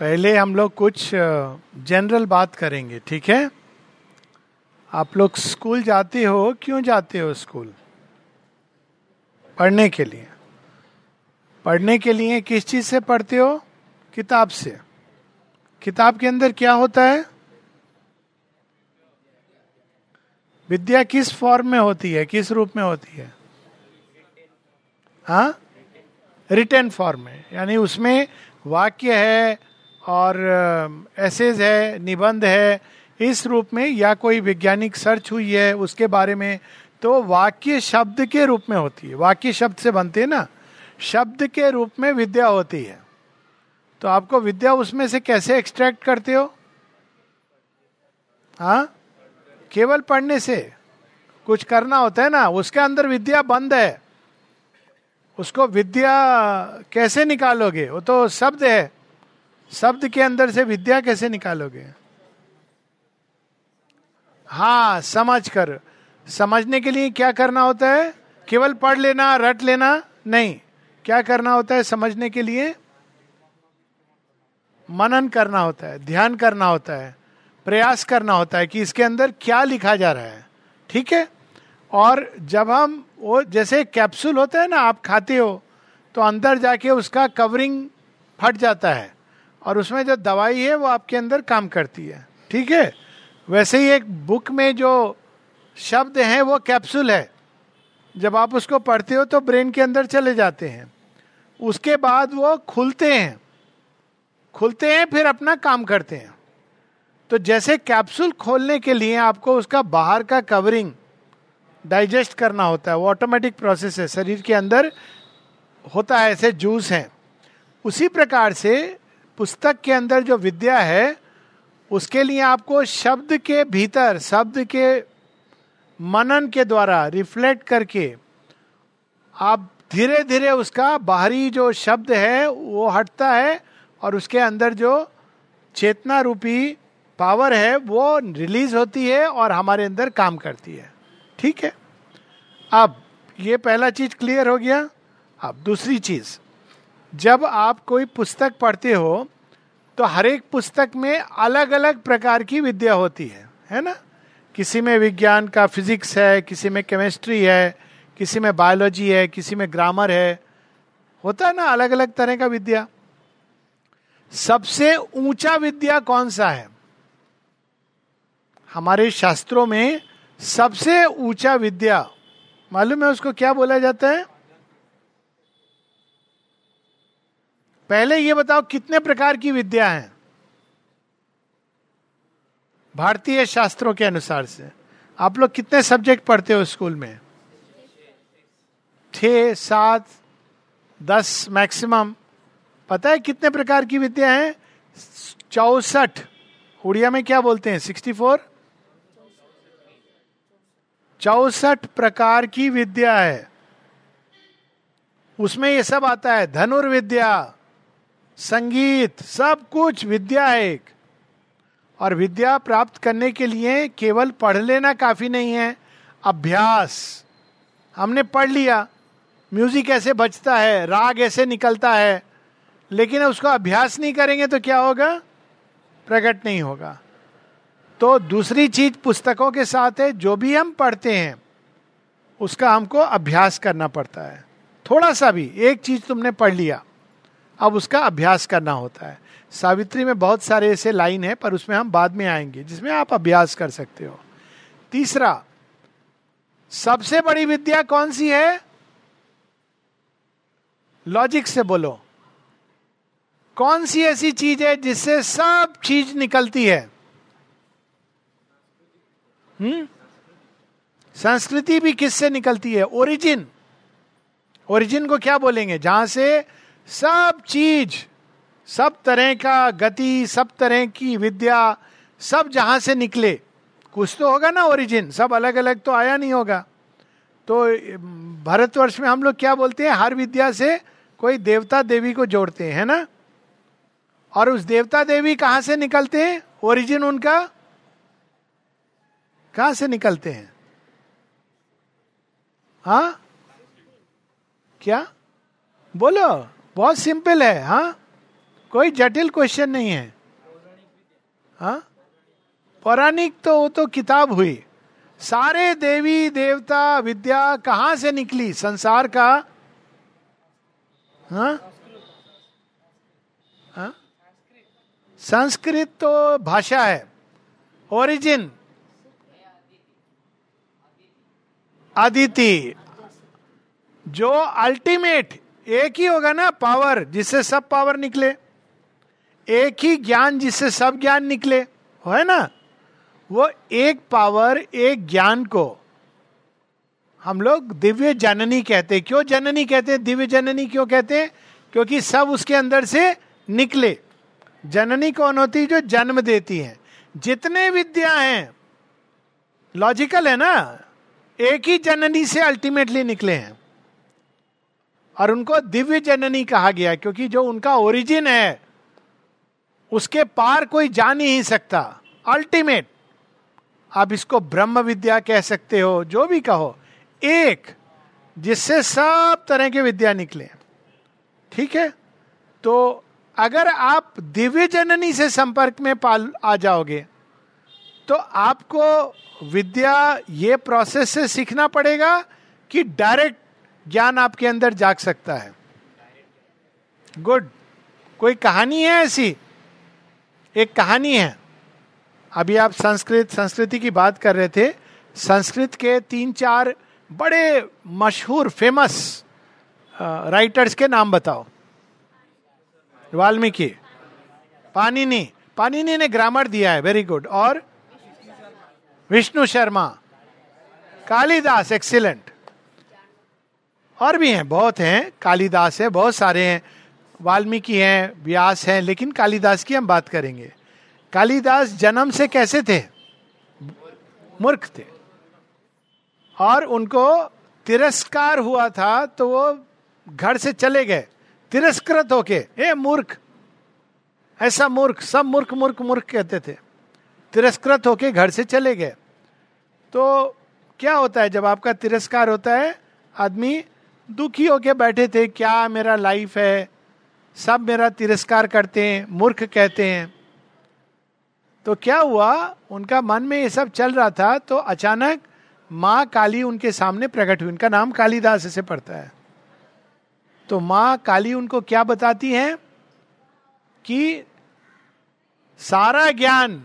पहले हम लोग कुछ जनरल बात करेंगे, ठीक है? आप लोग स्कूल जाते हो, क्यों जाते हो स्कूल पढ़ने के लिए। पढ़ने के लिए किस चीज़ से पढ़ते हो? किताब से। किताब के अंदर क्या होता है? विद्या किस फॉर्म में होती है? किस रूप में होती है? हाँ? रिटर्न फॉर्म में। यानी उसमें वाक्य है और एसेज है, निबंध है, इस रूप में या कोई वैज्ञानिक सर्च हुई है उसके बारे में तो वाक्य शब्द के रूप में होती है। वाक्य शब्द से बनते हैं ना, शब्द के रूप में विद्या होती है। तो आपको विद्या उसमें से कैसे एक्सट्रैक्ट करते हो? हाँ? केवल पढ़ने से। कुछ करना होता है ना, उसके अंदर विद्या बंद है। उसको विद्या कैसे निकालोगे? वो तो शब्द है। शब्द के अंदर से विद्या कैसे निकालोगे? हाँ समझ कर। समझने के लिए क्या करना होता है? केवल पढ़ लेना, रट लेना? नहीं। क्या करना होता है समझने के लिए? मनन करना होता है, ध्यान करना होता है, प्रयास करना होता है कि इसके अंदर क्या लिखा जा रहा है। ठीक है? और जब हम वो जैसे कैप्सूल होता है ना, आप खाते हो तो अंदर जाके उसका कवरिंग फट जाता है। और उसमें जो दवाई है वो आपके अंदर काम करती है। ठीक है? वैसे ही एक बुक में जो शब्द हैं, वो कैप्सूल है। जब आप उसको पढ़ते हो तो ब्रेन के अंदर चले जाते हैं। उसके बाद वो खुलते हैं। खुलते हैं, फिर अपना काम करते हैं। तो जैसे कैप्सूल खोलने के लिए आपको उसका बाहर का कवरिंग डाइजेस्ट करना होता है। वो ऑटोमेटिक प्रोसेस है। शरीर के अंदर होता है, ऐसे जूस हैं। उसी प्रकार से पुस्तक के अंदर जो विद्या है, उसके लिए आपको शब्द के भीतर, शब्द के मनन के द्वारा रिफ्लेक्ट करके आप धीरे धीरे उसका बाहरी जो शब्द है, वो हटता है और उसके अंदर जो चेतना रूपी पावर है, वो रिलीज़ होती है और हमारे अंदर काम करती है। ठीक है? अब ये पहला चीज़ क्लियर हो गया। अब दूसरी चीज़, जब आप कोई पुस्तक पढ़ते हो तो हर एक पुस्तक में अलग अलग प्रकार की विद्या होती है है ना? किसी में विज्ञान का फिजिक्स है, किसी में केमिस्ट्री है, किसी में बायोलॉजी है, किसी में ग्रामर है, होता है ना अलग अलग तरह का विद्या? सबसे ऊँचा विद्या कौन सा है? हमारे शास्त्रों में सबसे ऊँचा विद्या, मालूम है उसको क्या बोला जाता है? पहले ये बताओ कितने प्रकार की विद्या है? भारतीय शास्त्रों के अनुसार से। आप लोग कितने सब्जेक्ट पढ़ते हो स्कूल में? छ सात, दस मैक्सिमम पता है कितने प्रकार की विद्या है? चौसठ। उड़िया में क्या बोलते हैं? सिक्सटी फोर चौसठ प्रकार की विद्या है। उसमें ये सब आता है, धनुर्विद्या। संगीत, सब कुछ विद्या एक। और विद्या प्राप्त करने के लिए केवल पढ़ लेना काफ़ी नहीं है, अभ्यास। हमने पढ़ लिया, म्यूज़िक ऐसे बजता है, राग ऐसे निकलता है, लेकिन उसको अभ्यास नहीं करेंगे तो क्या होगा? प्रकट नहीं होगा। तो दूसरी चीज़ पुस्तकों के साथ है, जो भी हम पढ़ते हैं, उसका हमको अभ्यास करना पड़ता है। थोड़ा सा भी, एक चीज़ तुमने पढ़ लिया। अब उसका अभ्यास करना होता है। सावित्री में बहुत सारे ऐसे लाइन है, पर उसमें हम बाद में आएँगे, जिसमें आप अभ्यास कर सकते हो। तीसरा, सबसे बड़ी विद्या कौन सी है? लॉजिक से बोलो। कौन सी ऐसी चीज़ है जिससे सब चीज़ निकलती है? हम्म? संस्कृति भी किससे निकलती है? ओरिजिन। ओरिजिन को क्या बोलेंगे? जहाँ से सब चीज़, सब तरह का गति, सब तरह की विद्या, सब जहाँ से निकले। कुछ तो होगा ना ओरिजिन सब अलग अलग तो आया नहीं होगा। तो भारतवर्ष में हम लोग क्या बोलते हैं? हर विद्या से कोई देवता देवी को जोड़ते हैं ना? और उस देवता देवी कहाँ से निकलते हैं? ओरिजिन उनका कहाँ से निकलते हैं? हा? क्या? बोलो। बहुत सिंपल है, हा? कोई जटिल क्वेश्चन नहीं है। हाँ? पौराणिक तो वो तो किताब हुई। सारे देवी, देवता, विद्या कहाँ से निकली? संसार का? हाँ? हाँ? संस्कृत तो भाषा है। ओरिजिन अदिति जो अल्टीमेट एक ही होगा ना पावर जिससे सब पावर निकले। एक ही ज्ञान जिससे सब ज्ञान निकले। है ना? वो एक पावर, एक ज्ञान को हम लोग दिव्य जननी कहते हैं। क्यों जननी कहते हैं? दिव्य जननी क्यों कहते हैं? क्योंकि सब उसके अंदर से निकले। जननी कौन होती है? जो जन्म देती है। जितने विद्या हैं लॉजिकल है ना? एक ही जननी से अल्टीमेटली निकले हैं। और उनको दिव्य जननी कहा गया, क्योंकि जो उनका ओरिजिन है, उसके पार कोई जा नहीं सकता। अल्टीमेट आप इसको ब्रह्म विद्या कह सकते हो, जो भी कहो। एक, जिससे सब तरह के विद्या निकले। ठीक है? तो अगर आप दिव्य जननी से संपर्क में पाल, आ जाओगे तो आपको विद्या ये प्रोसेस से सीखना पड़ेगा कि डायरेक्ट ज्ञान आपके अंदर जाग सकता है। गुड कोई कहानी है ऐसी? एक कहानी है। अभी आप संस्कृत, संस्कृति की बात कर रहे थे। संस्कृत के तीन चार बड़े मशहूर फ़ेमस राइटर्स के नाम बताओ। वाल्मीकि। पानिनी पानिनी ने ग्रामर दिया है। वेरी गुड और विष्णु शर्मा। कालिदास एक्सीलेंट और भी हैं, बहुत हैं, कालिदास है, बहुत सारे हैं, वाल्मीकि हैं, व्यास हैं, लेकिन कालिदास की हम बात करेंगे। कालिदास जन्म से कैसे थे? मूर्ख थे। और उनको तिरस्कार हुआ था तो वो घर से चले गए, तिरस्कृत होके, ए मूर्ख, ऐसा मूर्ख, सब मूर्ख मूर्ख मूर्ख कहते थे। तिरस्कृत होके घर से चले गए। तो क्या होता है, जब आपका तिरस्कार होता है, आदमी दुखी होके बैठे थे, क्या मेरा लाइफ है? सब मेरा तिरस्कार करते हैं, मूर्ख कहते हैं। तो क्या हुआ? उनका मन में ये सब चल रहा था तो अचानक माँ काली उनके सामने प्रकट हुई। उनका नाम कालीदास ऐसे पड़ता है। तो माँ काली उनको क्या बताती है? कि सारा ज्ञान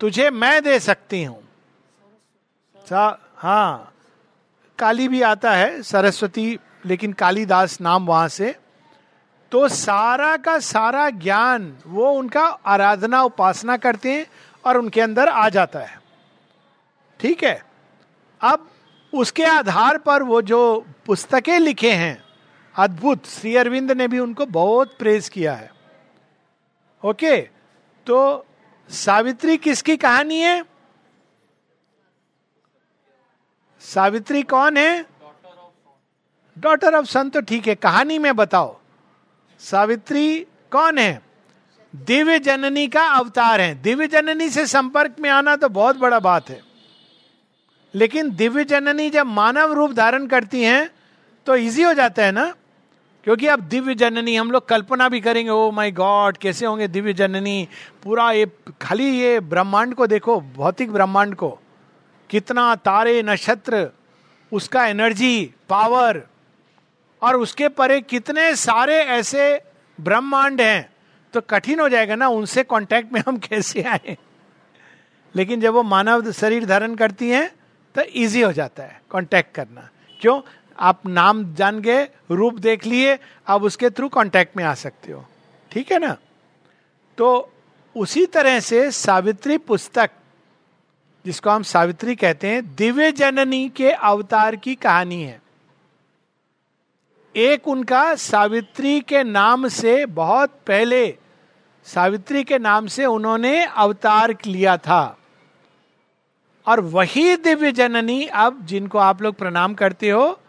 तुझे मैं दे सकती हूँ। हाँ काली भी आता है, सरस्वती लेकिन कालीदास नाम वहाँ से तो सारा का सारा ज्ञान वो उनका आराधना उपासना करते हैं और उनके अंदर आ जाता है। ठीक है? अब उसके आधार पर वो जो पुस्तकें लिखे हैं, अद्भुत, श्री अरविंद ने भी उनको बहुत प्रेज किया है। ओके? तो सावित्री किसकी कहानी है? सावित्री कौन है? डॉटर ऑफ़ सन तो ठीक है, कहानी में बताओ। सावित्री कौन है? दिव्य जननी का अवतार है। दिव्य जननी से संपर्क में आना तो बहुत बड़ा बात है। लेकिन दिव्य जननी जब मानव रूप धारण करती हैं तो इजी हो जाता है ना? क्योंकि अब दिव्य जननी, हम लोग कल्पना भी करेंगे ओ माय गॉड कैसे होंगे दिव्य जननी? पूरा ये, खाली ये ब्रह्मांड को देखो, भौतिक ब्रह्मांड को। कितना तारे, नक्षत्र, उसका एनर्जी पावर और उसके परे कितने सारे ऐसे ब्रह्मांड हैं तो कठिन हो जाएगा ना, उनसे कांटेक्ट में हम कैसे आए? लेकिन जब वो मानव शरीर धारण करती हैं तो इजी हो जाता है कांटेक्ट करना। क्यों? आप नाम जान गए, रूप देख लिए आप उसके थ्रू कांटेक्ट में आ सकते हो। ठीक है ना? तो उसी तरह से सावित्री पुस्तक, जिसको हम सावित्री कहते हैं, दिव्य जननी के अवतार की कहानी है। एक उनका सावित्री के नाम से बहुत पहले, सावित्री के नाम से उन्होंने अवतार लिया था। और वही दिव्य जननी अब जिनको आप लोग प्रणाम करते हो,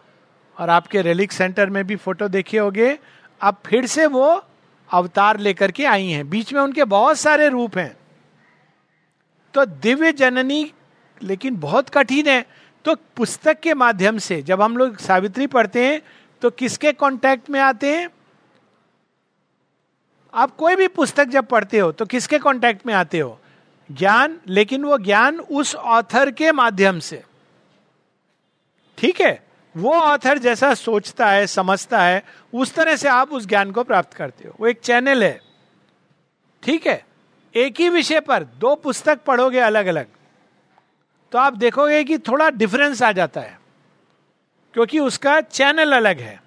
और आपके रेलिक सेंटर में भी फ़ोटो देखे होगे, अब फिर से वो अवतार लेकर के आई हैं। बीच में उनके बहुत सारे रूप हैं। तो दिव्य जननी लेकिन बहुत कठिन है। तो पुस्तक के माध्यम से जब हम लोग सावित्री पढ़ते हैं तो किसके कांटेक्ट में आते हैं? आप कोई भी पुस्तक जब पढ़ते हो तो किसके कांटेक्ट में आते हो? ज्ञान, लेकिन वो ज्ञान उस ऑथर के माध्यम से। ठीक है? वो ऑथर जैसा सोचता है, समझता है, उस तरह से आप उस ज्ञान को प्राप्त करते हो। वो एक चैनल है। ठीक है? एक ही विषय पर दो पुस्तक पढ़ोगे अलग अलग तो आप देखोगे कि थोड़ा डिफरेंस आ जाता है। क्योंकि उसका चैनल अलग है।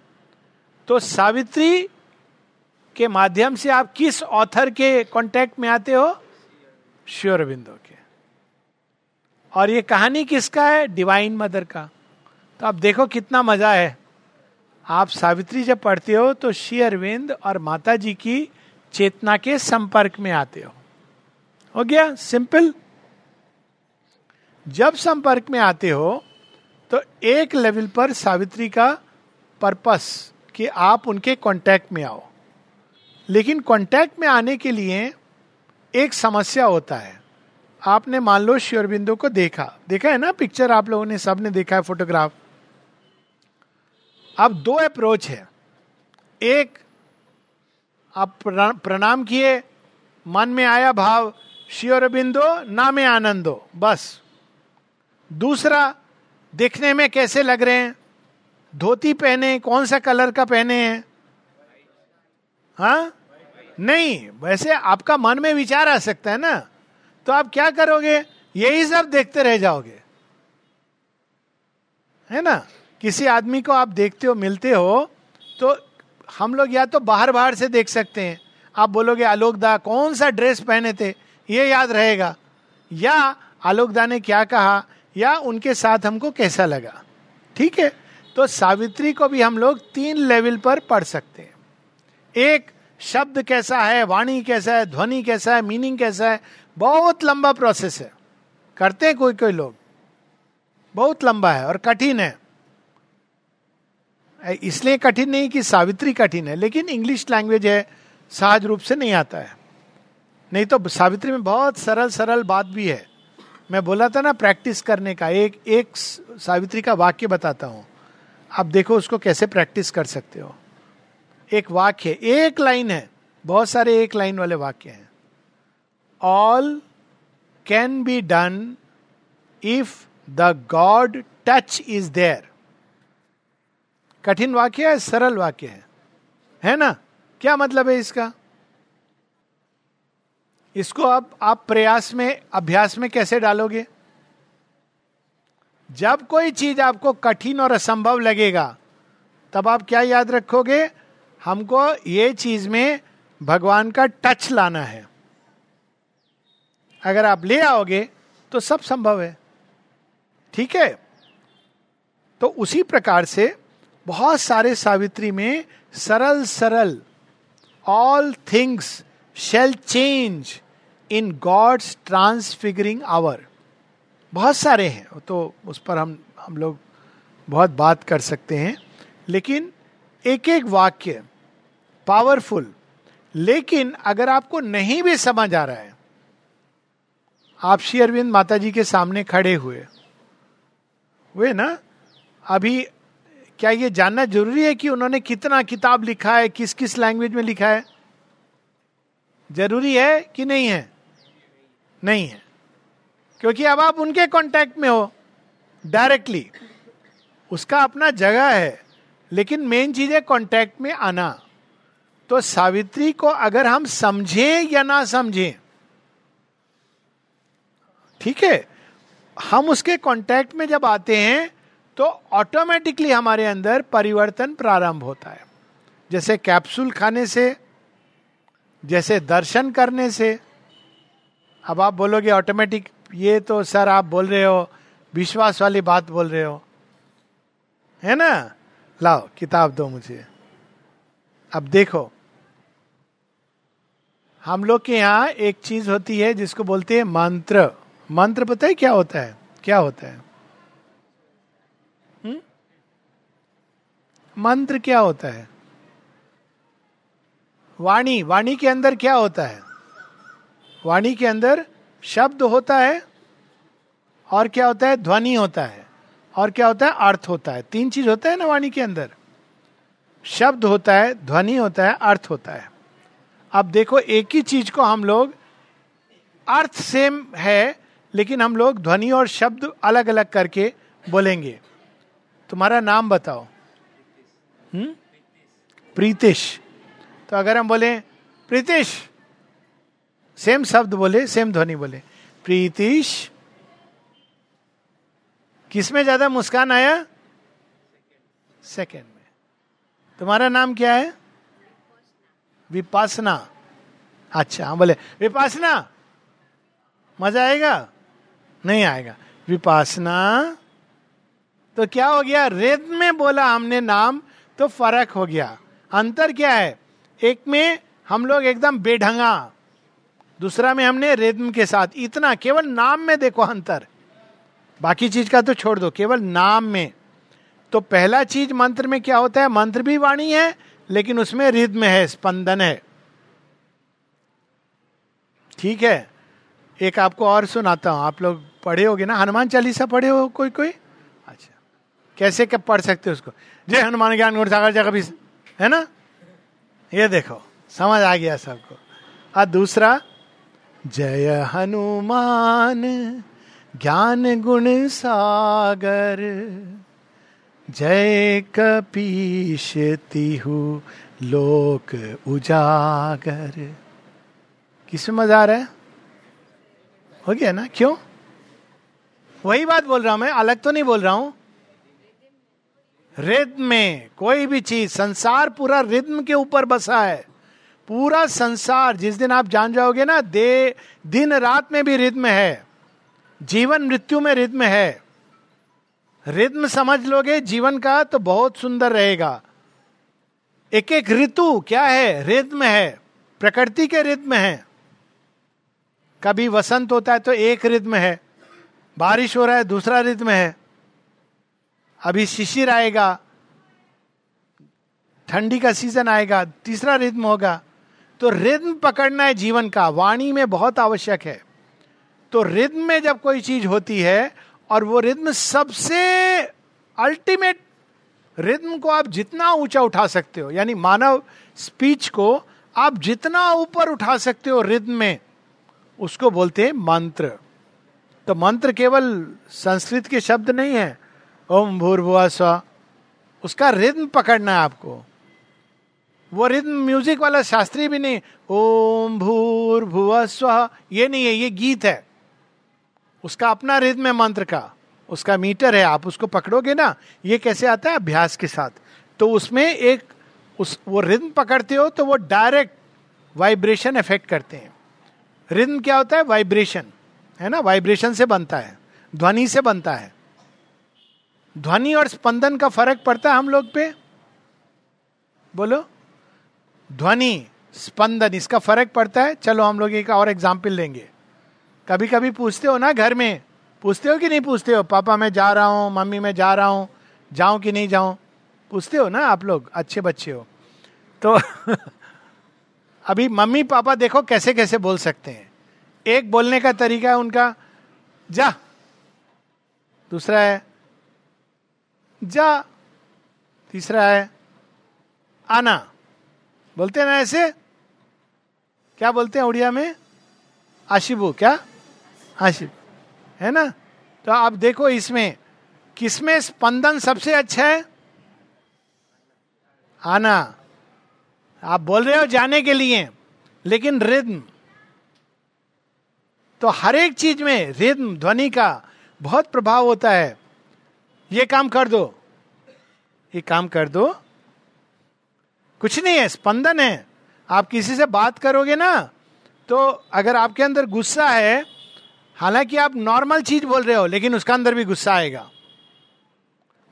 तो सावित्री के माध्यम से आप किस ऑथर के कांटेक्ट में आते हो? श्योर बिंदु के। और ये कहानी किसका है? डिवाइन मदर का। तो आप देखो कितना मज़ा है। आप सावित्री जब पढ़ते हो तो श्री अरविंद और माता जी की चेतना के संपर्क में आते हो। हो गया? सिंपल जब संपर्क में आते हो तो एक लेवल पर सावित्री का पर्पस कि आप उनके कांटेक्ट में आओ। लेकिन कांटेक्ट में आने के लिए एक समस्या होता है। आपने मान लो श्योरबिंदु को देखा। देखा है ना पिक्चर आप लोगों ने, सबने देखा है फोटोग्राफ अब दो अप्रोच है। एक, आप प्रणाम किए, मन में आया भाव श्योरबिंदो ना में आनंदो, बस। दूसरा देखने में कैसे लग रहे हैं? धोती पहने कौन सा कलर का पहने हैं? हाँ? नहीं, वैसे आपका मन में विचार आ सकता है ना। तो आप क्या करोगे? यही सब देखते रह जाओगे। है ना? किसी आदमी को आप देखते हो, मिलते हो तो हम लोग या तो बाहर बाहर से देख सकते हैं। आप बोलोगे, आलोक दा, कौन सा ड्रेस पहने थे? ये याद रहेगा। या, आलोक दा ने क्या कहा? या उनके साथ हमको कैसा लगा? ठीक है? तो सावित्री को भी हम लोग तीन लेवल पर पढ़ सकते हैं। एक, शब्द कैसा है, वाणी कैसा है, ध्वनि कैसा है, मीनिंग कैसा है, बहुत लंबा प्रोसेस है। करते हैं कोई कोई लोग। बहुत लंबा है और कठिन है। इसलिए कठिन नहीं कि सावित्री कठिन है, लेकिन इंग्लिश लैंग्वेज है, सहज रूप से नहीं आता है। नहीं तो सावित्री में बहुत सरल सरल बात भी है। मैं बोला था ना प्रैक्टिस करने का, एक एक सावित्री का वाक्य बताता हूँ। आप देखो उसको कैसे प्रैक्टिस कर सकते हो। एक वाक्य, एक लाइन है, बहुत सारे एक लाइन वाले वाक्य हैं। All can be done if the God touch is there कठिन वाक्य है, सरल वाक्य है। है ना? क्या मतलब है इसका? इसको अब आप प्रयास में, अभ्यास में कैसे डालोगे? जब कोई चीज़ आपको कठिन और असंभव लगेगा, तब आप क्या याद रखोगे? हमको ये चीज़ में भगवान का टच लाना है। अगर आप ले आओगे तो सब संभव है। ठीक है? तो उसी प्रकार से बहुत सारे सावित्री में सरल सरल all things shall change in God's transfiguring hour. बहुत सारे हैं तो उस पर हम हम लोग बहुत बात कर सकते हैं। लेकिन एक एक वाक्य पावरफुल लेकिन अगर आपको नहीं भी समझ आ रहा है, आप श्री अरविंद माता जी के सामने खड़े हुए हुए ना? अभी क्या ये जानना ज़रूरी है कि उन्होंने कितना किताब लिखा है किस किस लैंग्वेज में लिखा है? ज़रूरी है कि नहीं है? नहीं है। क्योंकि अब आप उनके कांटेक्ट में हो डायरेक्टली उसका अपना जगह है, लेकिन मेन चीज़ है कांटेक्ट में आना। तो सावित्री को अगर हम समझें या ना समझें, ठीक है, हम उसके कांटेक्ट में जब आते हैं तो ऑटोमेटिकली हमारे अंदर परिवर्तन प्रारंभ होता है। जैसे कैप्सूल खाने से, जैसे दर्शन करने से अब आप बोलोगे ऑटोमेटिक ये तो सर आप बोल रहे हो, विश्वास वाली बात बोल रहे हो। है ना? लाओ, किताब दो मुझे। अब देखो। हम लोग के यहाँ एक चीज़ होती है जिसको बोलते हैं मंत्र। मंत्र पता है क्या होता है? क्या होता है? मंत्र क्या होता है? वाणी। वाणी के अंदर क्या होता है? वाणी के अंदर शब्द होता है और क्या होता है? ध्वनि होता है। और क्या होता है? अर्थ होता है। तीन चीज़ होता है ना वाणी के अंदर। शब्द होता है, ध्वनि होता है, अर्थ होता है। अब देखो, एक ही चीज़ को हम लोग अर्थ सेम है, लेकिन हम लोग ध्वनि और शब्द अलग अलग करके बोलेंगे। तुम्हारा नाम बताओ। हम्म? प्रीतिश। तो अगर हम बोले, प्रीतिश सेम शब्द बोले, सेम ध्वनि बोले। प्रीतिश किसमें ज़्यादा मुस्कान आया? सेकेंड में। तुम्हारा नाम क्या है? विपासना। अच्छा हम बोले, विपासना, मज़ा आएगा? नहीं आएगा। विपासना तो क्या हो गया? रेत में बोला हमने नाम तो फ़र्क हो गया। अंतर क्या है? एक में हम लोग एकदम बेढंगा। दूसरा में हमने रिद्म के साथ, इतना, केवल नाम में देखो अंतर। बाकी चीज़ का तो छोड़ दो, केवल नाम में। तो पहला चीज़ मंत्र में क्या होता है? मंत्र भी वाणी है, लेकिन उसमें रिद्म है, स्पंदन है। ठीक है? एक आपको और सुनाता हूँ। आप लोग पढ़े होगे ना? हनुमान चालीसा पढ़े हो कोई कोई अच्छा। कैसे कब पढ़ सकते हो उसको? जय हनुमान ज्ञान गुण सागर जगह है ना? ये देखो, समझ आ गया सबको। और दूसरा जय हनुमान, ज्ञान गुण सागर। जय कपीश तिहु लोक उजागर। किसमें मज़ा आ रहा है? हो गया ना? क्यों? वही बात बोल रहा हूँ मैं, अलग तो नहीं बोल रहा हूँ। रिद्म में कोई भी चीज़, संसार पूरा रिद्म के ऊपर बसा है। पूरा संसार, जिस दिन आप जान जाओगे ना, दे, दिन रात में भी रिद्म है, जीवन मृत्यु में रिद्म है। रिद्म समझ लोगे, जीवन का तो बहुत सुंदर रहेगा। एक एक ऋतु क्या है? रिद्म है, प्रकृति के रिद्म है। कभी वसंत होता है तो एक रिद्म है, बारिश हो रहा है, दूसरा रिद्म है। अभी शिशिर आएगा, ठंडी का सीज़न आएगा, तीसरा रिद्म होगा। तो रिद्म पकड़ना है जीवन का, वाणी में बहुत आवश्यक है। तो रिद्म में जब कोई चीज़ होती है और वो रिद्म सबसे अल्टीमेट रिद्म को आप जितना ऊँचा उठा सकते हो, यानी मानव स्पीच को आप जितना ऊपर उठा सकते हो रिद्म में, उसको बोलते हैं मंत्र। तो मंत्र केवल संस्कृत के शब्द नहीं है। ओम भूर्भुआ स्व उसका रिद्म पकड़ना है आपको। वो रिद्म म्यूज़िक वाला शास्त्रीय भी नहीं। ओम भूर भुव स्व। ये नहीं है, ये गीत है। उसका अपना रिद्म है मंत्र का। उसका मीटर है। आप उसको पकड़ोगे ना, ये कैसे आता है? अभ्यास के साथ। तो उसमें एक, उस, वो रिद्म पकड़ते हो तो वो डायरेक्ट वाइब्रेशन इफ़ेक्ट करते हैं। रिद्म क्या होता है? वाइब्रेशन है ना? वाइब्रेशन से बनता है। ध्वनि से बनता है। ध्वनि और स्पंदन का फ़र्क पड़ता है हम लोग पे। बोलो। ध्वनि, स्पंदन, इसका फ़र्क पड़ता है। चलो, हम लोग एक और एग्ज़ाम्पल लेंगे। कभी कभी पूछते हो ना घर में, पूछते हो कि नहीं पूछते हो? पापा, मैं जा रहा हूँ, मम्मी, मैं जा रहा हूँ, जाऊँ कि नहीं जाऊँ? पूछते हो ना आप लोग, अच्छे बच्चे हो। तो अभी मम्मी, पापा देखो कैसे कैसे बोल सकते हैं। एक बोलने का तरीका है उनका, जा। दूसरा है, जा। तीसरा है, आना। बोलते हैं ना ऐसे? क्या बोलते हैं उड़िया में? आशिबू, क्या? आशिब। है ना? तो आप देखो इसमें, किसमें स्पंदन सबसे अच्छा है? आना। आप बोल रहे हो जाने के लिए, लेकिन रिद्म। तो हर एक चीज़ में रिद्म, ध्वनि का बहुत प्रभाव होता है। ये काम कर दो। ये काम कर दो। कुछ नहीं है, स्पंदन है। आप किसी से बात करोगे ना तो अगर आपके अंदर गुस्सा है, हालाँकि आप नॉर्मल चीज़ बोल रहे हो, लेकिन उसका अंदर भी गुस्सा आएगा।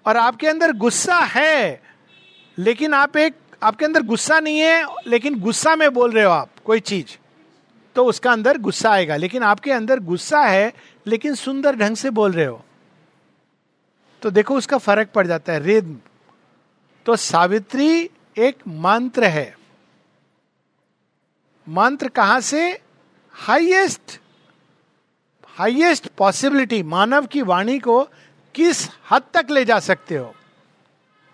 और आपके अंदर गुस्सा है, लेकिन आप एक, आपके अंदर गुस्सा नहीं है, लेकिन गुस्सा में बोल रहे हो आप, कोई चीज़ तो उसका अंदर गुस्सा आएगा। लेकिन आपके अंदर गुस्सा है, लेकिन सुंदर ढंग से बोल रहे हो। तो देखो उसका फ़र्क पड़ जाता है रिद्म तो सावित्री एक मंत्र है। मंत्र कहाँ से? हाईएस्ट हाईएस्ट पॉसिबिलिटी मानव की वाणी को किस हद तक ले जा सकते हो?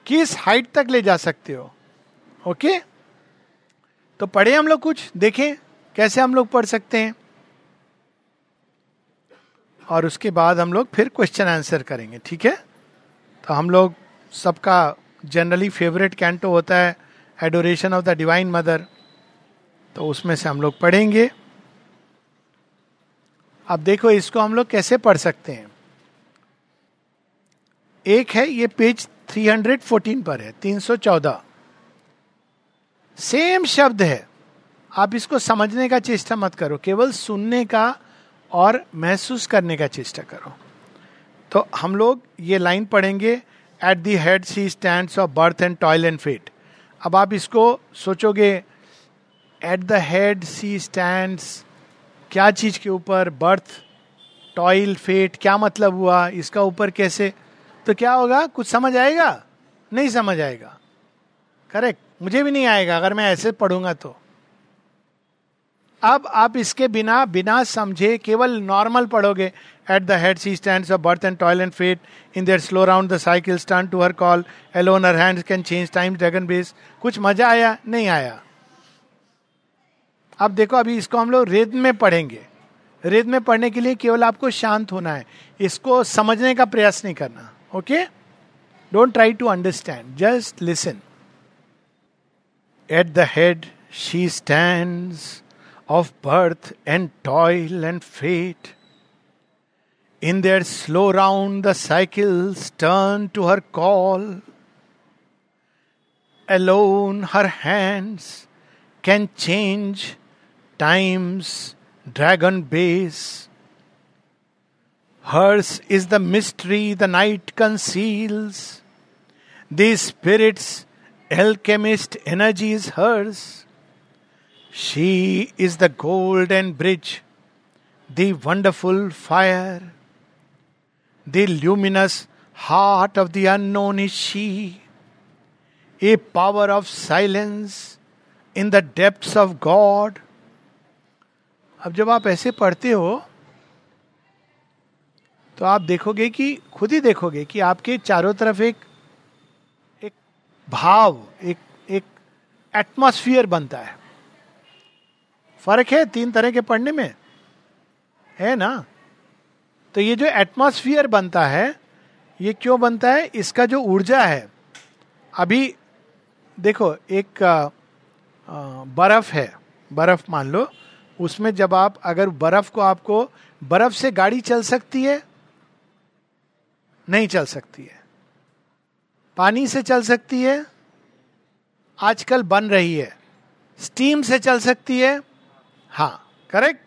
किस हाइट तक ले जा सकते हो? ओके तो पढ़े हम लोग कुछ, देखें कैसे हम लोग पढ़ सकते हैं। और उसके बाद हम लोग फिर क्वेश्चन आंसर करेंगे, ठीक है? तो हम लोग सबका जनरली फेवरेट कैंटो होता है adoration of the divine mother तो उसमें से हम लोग पढ़ेंगे। अब देखो, इसको हम लोग कैसे पढ़ सकते हैं? एक है, ये पेज 314 पर है 314 सेम शब्द है। आप इसको समझने का चेष्टा मत करो, केवल सुनने का और महसूस करने का चेष्टा करो। तो हम लोग ये लाइन पढ़ेंगे at the head she stand of birth and toil and fate अब आप इसको सोचोगे at the head she stand क्या चीज़ के ऊपर? बर्थ टॉयल फेट क्या मतलब हुआ? इसका ऊपर कैसे? तो क्या होगा? कुछ समझ आएगा? नहीं समझ आएगा। करेक्ट मुझे भी नहीं आएगा, अगर मैं ऐसे पढ़ूँगा तो। अब आप इसके बिना बिना समझे, केवल नॉर्मल पढ़ोगे। At the head she stand of birth and toil and fate in their slow round the cycle stand to her call alone her hand can change time dragon base कुछ मज़ा आया? नहीं आया। अब देखो, अभी इसको हम लोग रेद में पढ़ेंगे। रेद में पढ़ने के लिए केवल आपको शांत होना है। इसको समझने का प्रयास नहीं करना। Okay don't try to understand just listen at the head she stand of birth and toil and fate. In their slow round, the cycles turn to her call. Alone, her hands can change time's dragon base. Hers is the mystery the night conceals. The spirit's alchemist energy is hers. She is the golden bridge, the wonderful fire, the luminous heart of the unknown is she, a power of silence in the depths of God. अब जब आप ऐसे पढ़ते हो तो आप देखोगे कि खुद ही देखोगे कि आपके चारों तरफ़ एक एक भाव एक एक एटमॉस्फियर बनता है। फ़र्क है तीन तरह के पढ़ने में। है ना? तो ये जो एटमॉस्फियर बनता है, ये क्यों बनता है? इसका जो ऊर्जा है। अभी देखो, एक बर्फ़ है। बर्फ़ मान लो, उसमें जब आप, अगर बर्फ़ को आपको, बर्फ़ से गाड़ी चल सकती है? नहीं चल सकती है। पानी से चल सकती है। आजकल बन रही है। स्टीम से चल सकती है। हाँ करेक्ट?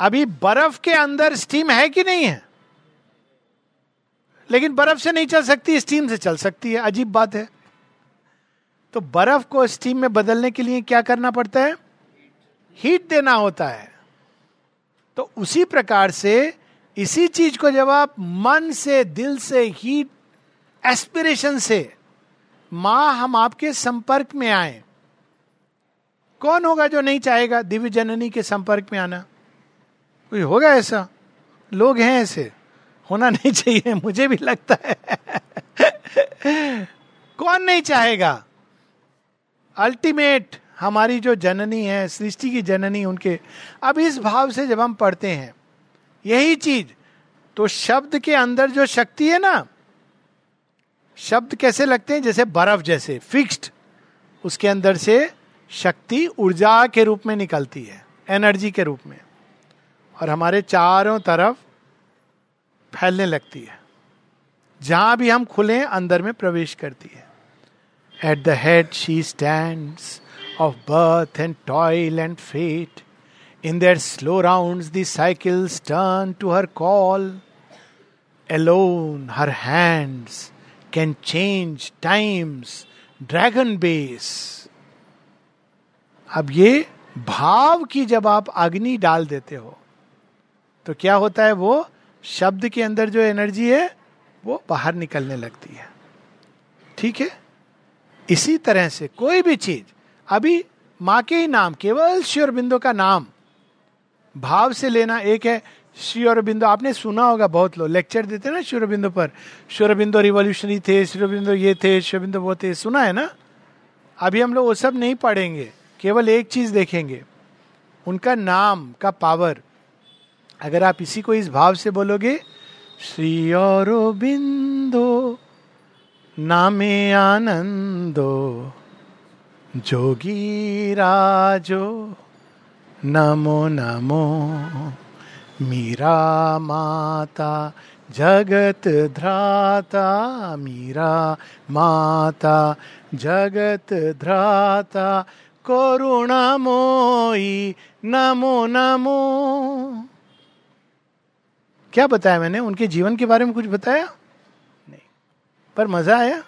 अभी बर्फ़ के अंदर स्टीम है कि नहीं है? लेकिन बर्फ़ से नहीं चल सकती स्टीम से चल सकती है। अजीब बात है। तो बर्फ़ को स्टीम में बदलने के लिए क्या करना पड़ता है? हीट देना होता है। तो उसी प्रकार से इसी चीज़ को जब आप मन से, दिल से हीट एस्पिरेशन से, माँ, हम आपके संपर्क में आए। कौन होगा जो नहीं चाहेगा? दिव्य जननी के संपर्क में आना। कोई होगा ऐसा? लोग हैं ऐसे। होना नहीं चाहिए, मुझे भी लगता है। कौन नहीं चाहेगा? अल्टीमेट हमारी जो जननी है, सृष्टि की जननी उनके। अब इस भाव से जब हम पढ़ते हैं, यही चीज़ तो शब्द के अंदर जो शक्ति है ना, शब्द कैसे लगते हैं? जैसे बर्फ़ जैसे फिक्स्ड उसके अंदर से शक्ति ऊर्जा के रूप में निकलती है एनर्जी के रूप में। और हमारे चारों तरफ़ फैलने लगती है। जहाँ भी हम खुले अंदर में प्रवेश करती है। At the head she stand of birth and toil and fate in their slow round the cycles turn to her call alone her hands can change time's dragon base अब ये भाव की जब आप अग्नि डाल देते हो तो क्या होता है, वो शब्द के अंदर जो एनर्जी है, वो बाहर निकलने लगती है। ठीक है? इसी तरह से कोई भी चीज़, अभी माँ के ही नाम, केवल श्योर बिंदु का नाम, भाव से लेना एक है। श्योर बिंदु आपने सुना होगा बहुत लोग, लेक्चर देते हैं ना बिंदु पर बिंदु रिवोल्यूशनरी थे श्योर बिंदु ये थे श्योर बिंदु वो थे, सुना है ना? अभी हम लोग वो सब नहीं पढ़ेंगे, केवल एक चीज़ देखेंगे, उनका नाम का पावर अगर आप इसी को इस भाव से बोलोगे श्री और बिंदो नामे आनंदो, जोगी राजो, नमो नमो, मीरा माता, जगत ध्राता, मीरा माता, जगत ध्राता करुणामोई नमो नमो। क्या बताया मैंने? उनके जीवन के बारे में कुछ बताया? नहीं। पर मज़ा आया?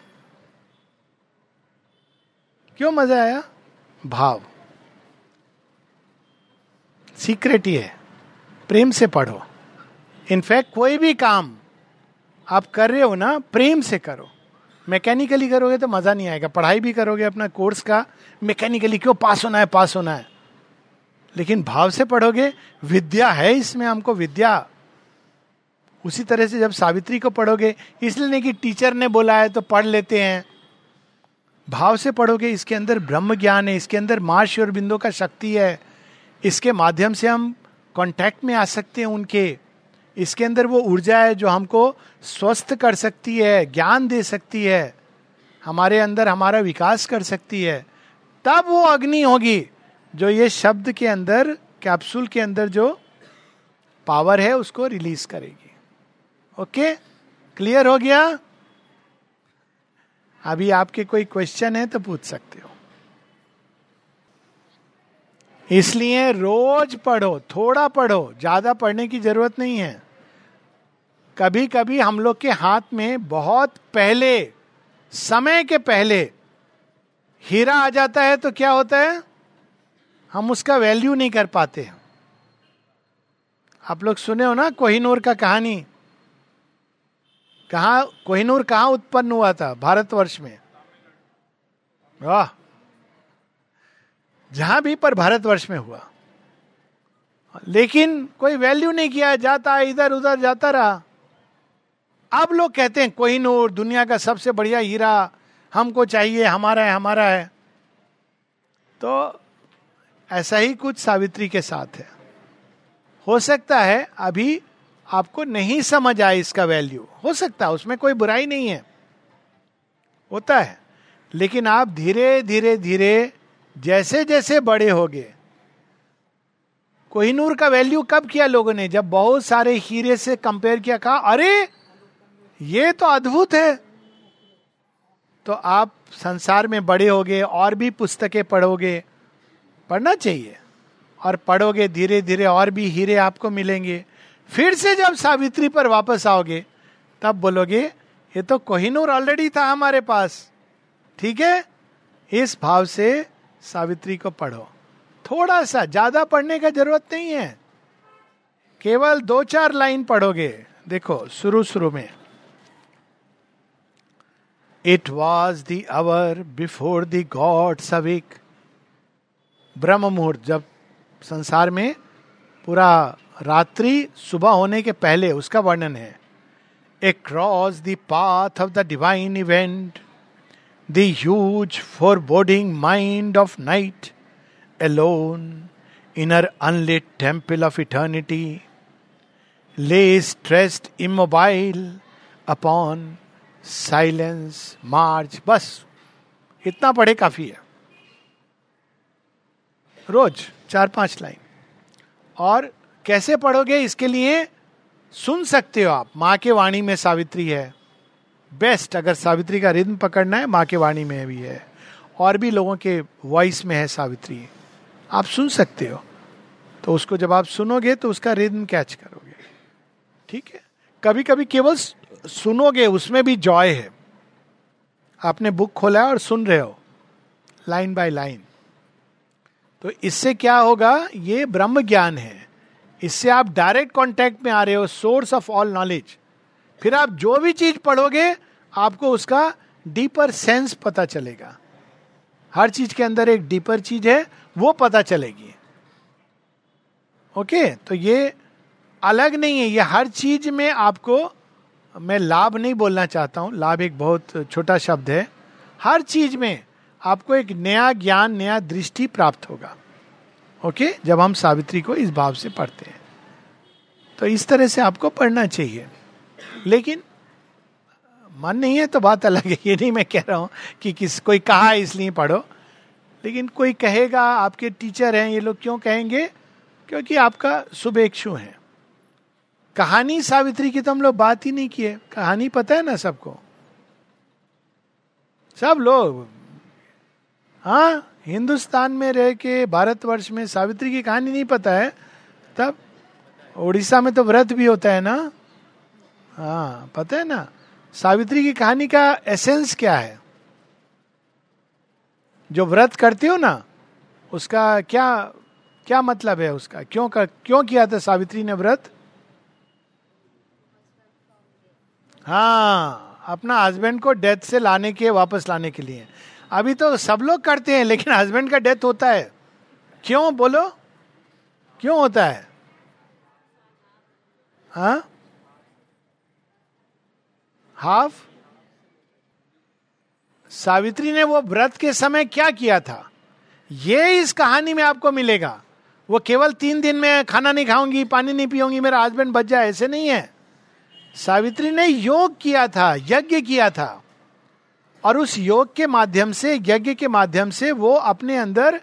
क्यों मज़ा आया? भाव। सीक्रेट ही है। प्रेम से पढ़ो। इनफैक्ट कोई भी काम आप कर रहे हो ना, प्रेम से करो। मैकेनिकली करोगे तो मज़ा नहीं आएगा। पढ़ाई भी करोगे अपना कोर्स का मैकेनिकली क्यों? पास होना है, पास होना है। लेकिन भाव से पढ़ोगे, विद्या है इसमें, हमको विद्या उसी तरह से जब सावित्री को पढ़ोगे, इसलिए नहीं कि टीचर ने बोला है तो पढ़ लेते हैं। भाव से पढ़ोगे, इसके अंदर ब्रह्म ज्ञान है, इसके अंदर मार्श और बिंदु का शक्ति है। इसके माध्यम से हम कांटेक्ट में आ सकते हैं उनके। इसके अंदर वो ऊर्जा है जो हमको स्वस्थ कर सकती है, ज्ञान दे सकती है। हमारे अंदर हमारा विकास कर सकती है। तब वो अग्नि होगी, जो ये शब्द के अंदर कैप्सूल के अंदर जो पावर है, उसको रिलीज़ करेगी। ओके क्लियर हो गया? अभी आपके कोई क्वेश्चन है तो पूछ सकते हो। इसलिए रोज पढ़ो, थोड़ा पढ़ो, ज़्यादा पढ़ने की ज़रूरत नहीं है। कभी कभी हम लोग के हाथ में बहुत पहले, समय के पहले हीरा आ जाता है तो क्या होता है? हम उसका वैल्यू नहीं कर पाते। आप लोग सुने हो ना कोहिनूर का कहानी? कहा, कोहिनूर कहा उत्पन्न हुआ था? भारतवर्ष में। वाह। जहाँ भी पर भारतवर्ष में हुआ। लेकिन कोई वैल्यू नहीं किया, जाता, इधर, उधर, जाता रहा। अब लोग कहते हैं, कोहिनूर दुनिया का सबसे बढ़िया हीरा, हमको चाहिए, हमारा है हमारा है। तो ऐसा ही कुछ सावित्री के साथ है। हो सकता है, अभी आपको नहीं समझ आए इसका वैल्यू हो सकता है, उसमें कोई बुराई नहीं है। होता है। लेकिन आप धीरे धीरे धीरे जैसे जैसे बड़े हो गए कोहिनूर का वैल्यू कब किया लोगों ने? जब बहुत सारे हीरे से कंपेयर किया, कहा, अरे, ये तो अद्भुत है। तो आप संसार में बड़े होगे, और भी पुस्तकें पढ़ोगे, पढ़ना चाहिए। और पढ़ोगे धीरे धीरे और भी हीरे आपको मिलेंगे। फिर से जब सावित्री पर वापस आओगे, तब बोलोगे, ये तो कोहिनूर ऑलरेडी था हमारे पास। ठीक है? इस भाव से सावित्री को पढ़ो। थोड़ा सा, ज़्यादा पढ़ने का ज़रूरत नहीं है। केवल दो चार लाइन पढ़ोगे। देखो, शुरू शुरू में। It was the before the God सविक ब्रह्म मुहूर्त, जब संसार में पूरा रात्रि सुबह होने के पहले उसका वर्णन है। Across the path of the divine event the huge foreboding mind of night alone in her unlit temple of eternity lay stretched immobile upon silence march बस। इतना पढ़े काफ़ी है। रोज चार पाँच लाइन। और कैसे पढ़ोगे? इसके लिए सुन सकते हो आप। माँ के वाणी में सावित्री है। बेस्ट अगर सावित्री का रिद्म पकड़ना है, माँ के वाणी में भी है। और भी लोगों के वॉइस में है सावित्री। आप सुन सकते हो। तो उसको जब आप सुनोगे तो उसका रिद्म कैच करोगे। ठीक है? कभी कभी केवल सुनोगे, उसमें भी जॉय है। आपने बुक खोला और सुन रहे हो। लाइन बाय लाइन तो इससे क्या होगा? ये ब्रह्म ज्ञान है। इससे आप डायरेक्ट कांटेक्ट में आ रहे हो सोर्स ऑफ़ ऑल नॉलेज फिर आप जो भी चीज़ पढ़ोगे आपको उसका डीपर सेंस पता चलेगा। हर चीज़ के अंदर एक डीपर चीज़ है वो पता चलेगी। ओके okay, तो ये अलग नहीं है ये हर चीज़ में आपको मैं लाभ नहीं बोलना चाहता हूँ लाभ एक बहुत छोटा शब्द है। हर चीज़ में आपको एक नया ज्ञान नया दृष्टि प्राप्त होगा। ओके? जब हम सावित्री को इस भाव से पढ़ते हैं। तो इस तरह से आपको पढ़ना चाहिए। लेकिन, मन नहीं है तो बात अलग है। ये नहीं मैं कह रहा हूँ कि किस, कोई कहा इसलिए पढ़ो। लेकिन कोई कहेगा, आपके टीचर हैं, ये लोग क्यों कहेंगे? क्योंकि आपका शुभेक्षु है। कहानी सावित्री की तो हम लोग बात ही नहीं किए कहानी पता है ना सबको? सब लोग। हाँ? हिंदुस्तान में रह के भारतवर्ष में सावित्री की कहानी नहीं पता है तब उड़ीसा में तो व्रत भी होता है ना? हाँ पता है ना? सावित्री की कहानी का एसेंस क्या है? जो व्रत करते हो ना उसका क्या क्या मतलब है उसका? क्यों कर, क्यों किया था सावित्री ने व्रत? हाँ अपना हस्बैंड को डेथ से लाने के वापस लाने के लिए। अभी तो सब लोग करते हैं, लेकिन हस्बैंड का डेथ होता है। क्यों? बोलो। क्यों होता है? हा? हाफ़ सावित्री ने वो व्रत के समय क्या किया था? ये इस कहानी में आपको मिलेगा। वो केवल तीन दिन में खाना नहीं खाऊँगी, पानी नहीं पीऊँगी, मेरा हस्बैंड बच जाए, ऐसे नहीं है। सावित्री ने योग किया था, यज्ञ किया था। और उस योग के माध्यम से, यज्ञ के माध्यम से वो अपने अंदर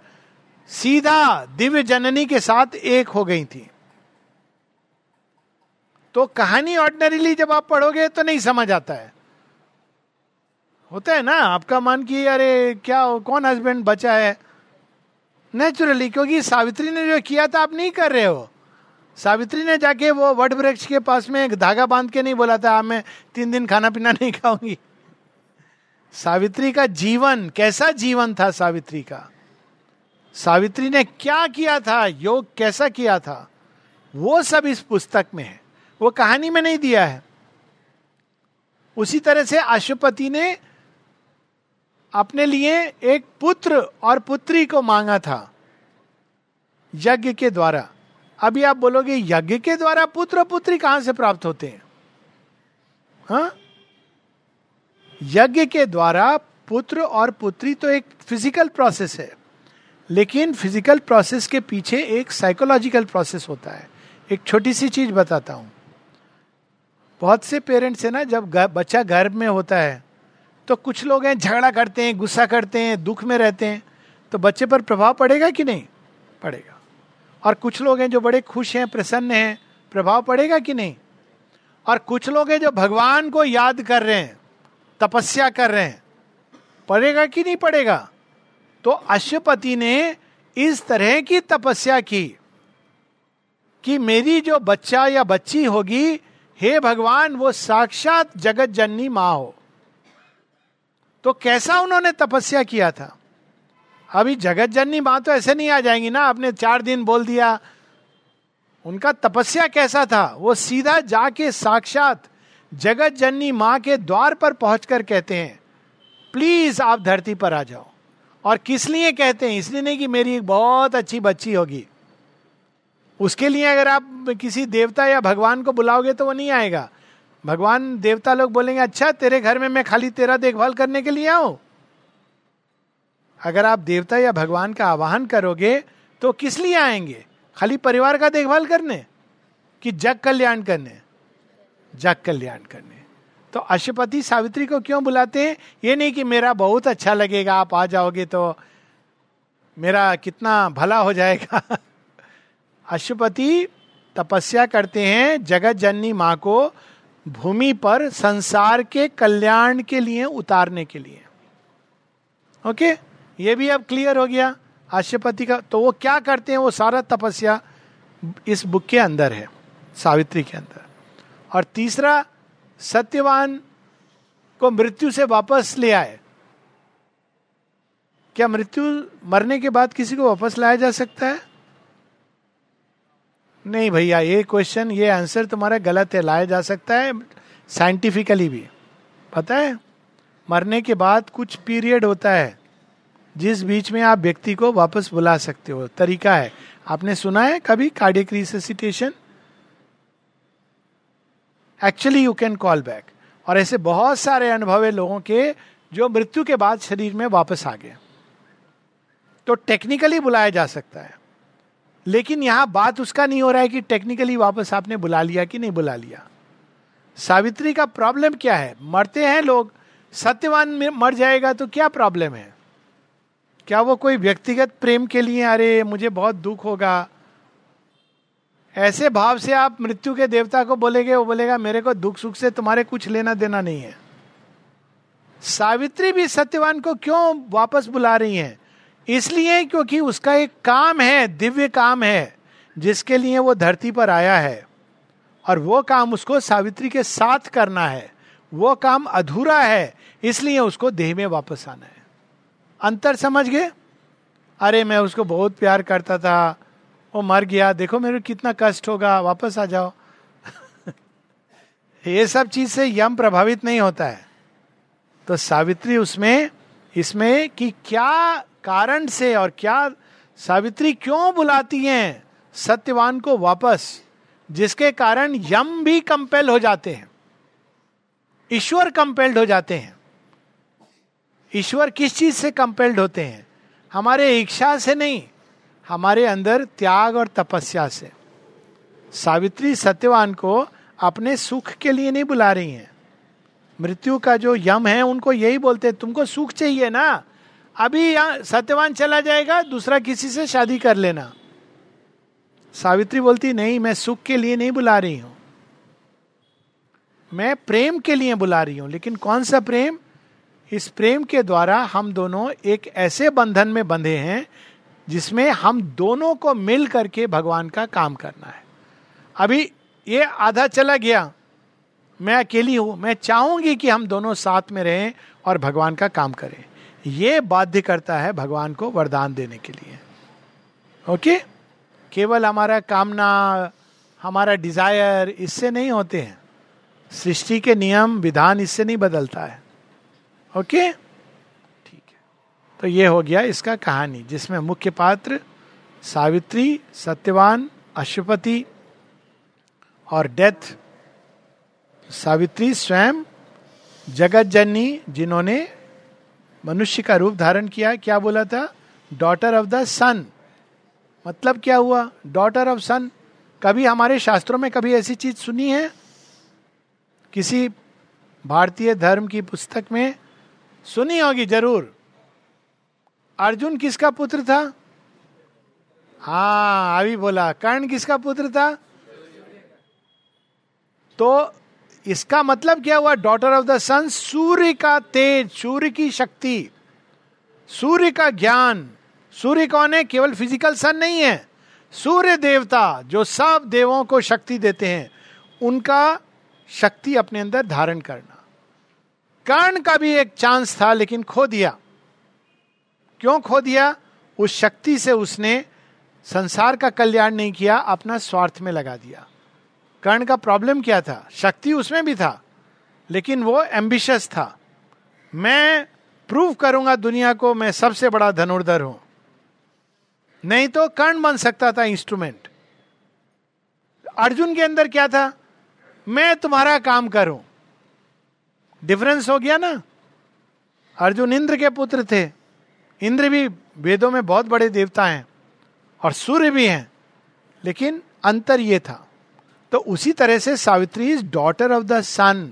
सीधा दिव्य जननी के साथ एक हो गई थी। तो कहानी ऑर्डनरीली जब आप पढ़ोगे तो नहीं समझ आता है। होता है ना, आपका मन कि अरे क्या कौन हस्बैंड बचा है? नेचुरली क्योंकि सावित्री ने जो किया था, आप नहीं कर रहे हो। सावित्री ने जाके वो वट वृक्ष के पास में एक धागा बाँध के नहीं बोला था मैं तीन दिन खाना पीना नहीं खाऊँगी। सावित्री का जीवन, कैसा जीवन था सावित्री का? सावित्री ने क्या किया था, योग कैसा किया था? वो सब इस पुस्तक में है। वो कहानी में नहीं दिया है। उसी तरह से अशुपति ने अपने लिए एक पुत्र और पुत्री को मांगा था, यज्ञ के द्वारा। अभी आप बोलोगे, यज्ञ के द्वारा पुत्र और पुत्री कहाँ से प्राप्त होते हैं? हा? यज्ञ के द्वारा पुत्र और पुत्री तो एक फ़िज़िकल प्रोसेस है, लेकिन फ़िज़िकल प्रोसेस के पीछे एक साइकोलॉजिकल प्रोसेस होता है। एक छोटी सी चीज़ बताता हूँ। बहुत से पेरेंट्स है ना, जब बच्चा गर्भ में होता है तो कुछ लोग हैं, झगड़ा करते हैं, गुस्सा करते हैं, दुख में रहते हैं तो बच्चे पर प्रभाव पड़ेगा कि नहीं? पड़ेगा। और कुछ लोग हैं जो बड़े खुश हैं, प्रसन्न हैं, प्रभाव पड़ेगा कि नहीं? और कुछ लोग हैं जो भगवान को याद कर रहे हैं तपस्या कर रहे हैं। पड़ेगा कि नहीं पड़ेगा? तो अश्वपति ने इस तरह की तपस्या की कि मेरी जो बच्चा या बच्ची होगी, हे भगवान, वो साक्षात जगत जननी माँ हो। तो कैसा उन्होंने तपस्या किया था? अभी जगत जननी माँ तो ऐसे नहीं आ जाएँगी ना, आपने चार दिन बोल दिया। उनका तपस्या कैसा था? वो सीधा जाके साक्षात जगत जननी माँ के द्वार पर पहुंचकर कहते हैं, प्लीज़ आप धरती पर आ जाओ। और किस लिए कहते हैं, इसलिए नहीं कि मेरी एक बहुत अच्छी बच्ची होगी। उसके लिए अगर आप किसी देवता या भगवान को बुलाओगे तो वो नहीं आएगा। भगवान देवता लोग बोलेंगे अच्छा तेरे घर में मैं खाली तेरा देखभाल करने के लिए आऊँ? अगर आप देवता या भगवान का आवाहन करोगे तो किस लिए आएँगे? खाली परिवार का देखभाल करने कि जग कल्याण करने? जग कल्याण करने। तो अशुपति सावित्री को क्यों बुलाते हैं? ये नहीं कि मेरा बहुत अच्छा लगेगा, आप आ जाओगे तो मेरा कितना भला हो जाएगा। अशुपति तपस्या करते हैं जगत जननी माँ को भूमि पर संसार के कल्याण के लिए उतारने के लिए। ओके? ये भी अब क्लियर हो गया आश्यपति का। तो वो क्या करते हैं? वो सारा तपस्या इस बुक के अंदर है, सावित्री के अंदर। और तीसरा, सत्यवान को मृत्यु से वापस ले आए। क्या मृत्यु, मरने के बाद किसी को वापस लाया जा सकता है? नहीं भैया, ये क्वेश्चन ये आंसर तुम्हारा गलत है, लाया जा सकता है साइंटिफिकली भी। पता है? मरने के बाद कुछ पीरियड होता है, जिस बीच में आप व्यक्ति को वापस बुला सकते हो। तरीका है। आपने सुना है कभी cardiac resuscitation actually you can call back और ऐसे बहुत सारे अनुभव है लोगों के जो मृत्यु के बाद शरीर में वापस आ गए। तो टेक्निकली बुलाया जा सकता है। लेकिन यहाँ बात उसका नहीं हो रहा है कि टेक्निकली वापस आपने बुला लिया कि नहीं बुला लिया। सावित्री का प्रॉब्लम क्या है? मरते हैं लोग। सत्यवान में मर जाएगा तो क्या प्रॉब्लम है? क्या वो कोई व्यक्तिगत प्रेम के लिए, अरे, मुझे बहुत दुख होगा ऐसे भाव से आप मृत्यु के देवता को बोलेगे, वो बोलेगा, मेरे को दुख सुख से तुम्हारे कुछ लेना देना नहीं है। सावित्री भी सत्यवान को क्यों वापस बुला रही है? इसलिए क्योंकि उसका एक काम है, दिव्य काम है, जिसके लिए वो धरती पर आया है। और वो काम उसको सावित्री के साथ करना है। वो काम अधूरा है, इसलिए उसको देह में वापस आना है। अंतर समझ गए? अरे मैं उसको बहुत प्यार करता था वो मर गया। देखो मेरे कितना कष्ट होगा। वापस आ जाओ। ये सब चीज़ से यम प्रभावित नहीं होता है। तो सावित्री उसमें, इसमें कि क्या कारण से और क्या सावित्री क्यों बुलाती हैं सत्यवान को वापस, जिसके कारण यम भी कंपेल हो जाते हैं। ईश्वर कंपेल्ड हो जाते हैं। ईश्वर किस चीज़ से कंपेल्ड होते हैं? हमारे इच्छा से नहीं। हमारे अंदर त्याग और तपस्या से। सावित्री सत्यवान को अपने सुख के लिए नहीं बुला रही हैं। मृत्यु का जो यम है, उनको यही बोलते हैं, तुमको सुख चाहिए ना? अभी सत्यवान चला जाएगा, दूसरा किसी से शादी कर लेना। सावित्री बोलती, नहीं, मैं सुख के लिए नहीं बुला रही हूँ। मैं प्रेम के लिए बुला रही हूँ, लेकिन कौन सा प्रेम? इस प्रेम के द्वारा हम दोनों एक ऐसे बंधन में बंधे हैं जिसमें हम दोनों को मिल करके भगवान का काम करना है। अभी ये आधा चला गया। मैं अकेली हूँ। मैं चाहूँगी कि हम दोनों साथ में रहें और भगवान का काम करें। ये बाध्य करता है भगवान को वरदान देने के लिए। ओके? केवल हमारा कामना, हमारा डिज़ायर इससे नहीं होते हैं। सृष्टि के नियम, विधान इससे नहीं बदलता है। ओके? तो ये हो गया इसका कहानी, जिसमें मुख्य पात्र सावित्री, सत्यवान अशुपति और डेथ सावित्री स्वयं जगत जननी जिन्होंने मनुष्य का रूप धारण किया। क्या बोला था? डॉटर ऑफ़ द सन मतलब क्या हुआ? डॉटर ऑफ़ सन कभी हमारे शास्त्रों में कभी ऐसी चीज़ सुनी है? किसी भारतीय धर्म की पुस्तक में सुनी होगी ज़रूर। अर्जुन किसका पुत्र था? हाँ अभी बोला। कर्ण किसका पुत्र था? तो इसका मतलब क्या हुआ? डॉटर ऑफ़ द सन सूर्य का तेज, सूर्य की शक्ति, सूर्य का ज्ञान। सूर्य कौन है? केवल फ़िज़िकल सन नहीं है। सूर्य देवता, जो सब देवों को शक्ति देते हैं, उनका शक्ति अपने अंदर धारण करना। कर्ण का भी एक चांस था, लेकिन खो दिया। क्यों खो दिया? उस शक्ति से उसने संसार का कल्याण नहीं किया, अपना स्वार्थ में लगा दिया। कर्ण का प्रॉब्लम क्या था? शक्ति उसमें भी था, लेकिन वो एम्बिशियस था। मैं प्रूव करूँगा दुनिया को, मैं सबसे बड़ा धनुर्धर हूँ। नहीं तो कर्ण बन सकता था इंस्ट्रूमेंट अर्जुन के अंदर क्या था? मैं तुम्हारा काम करूँ। डिफरेंस हो गया ना? अर्जुन इंद्र के पुत्र थे। इंद्र भी वेदों में बहुत बड़े देवता हैं और सूर्य भी हैं, लेकिन अंतर ये था। तो उसी तरह से Savitri is daughter of the sun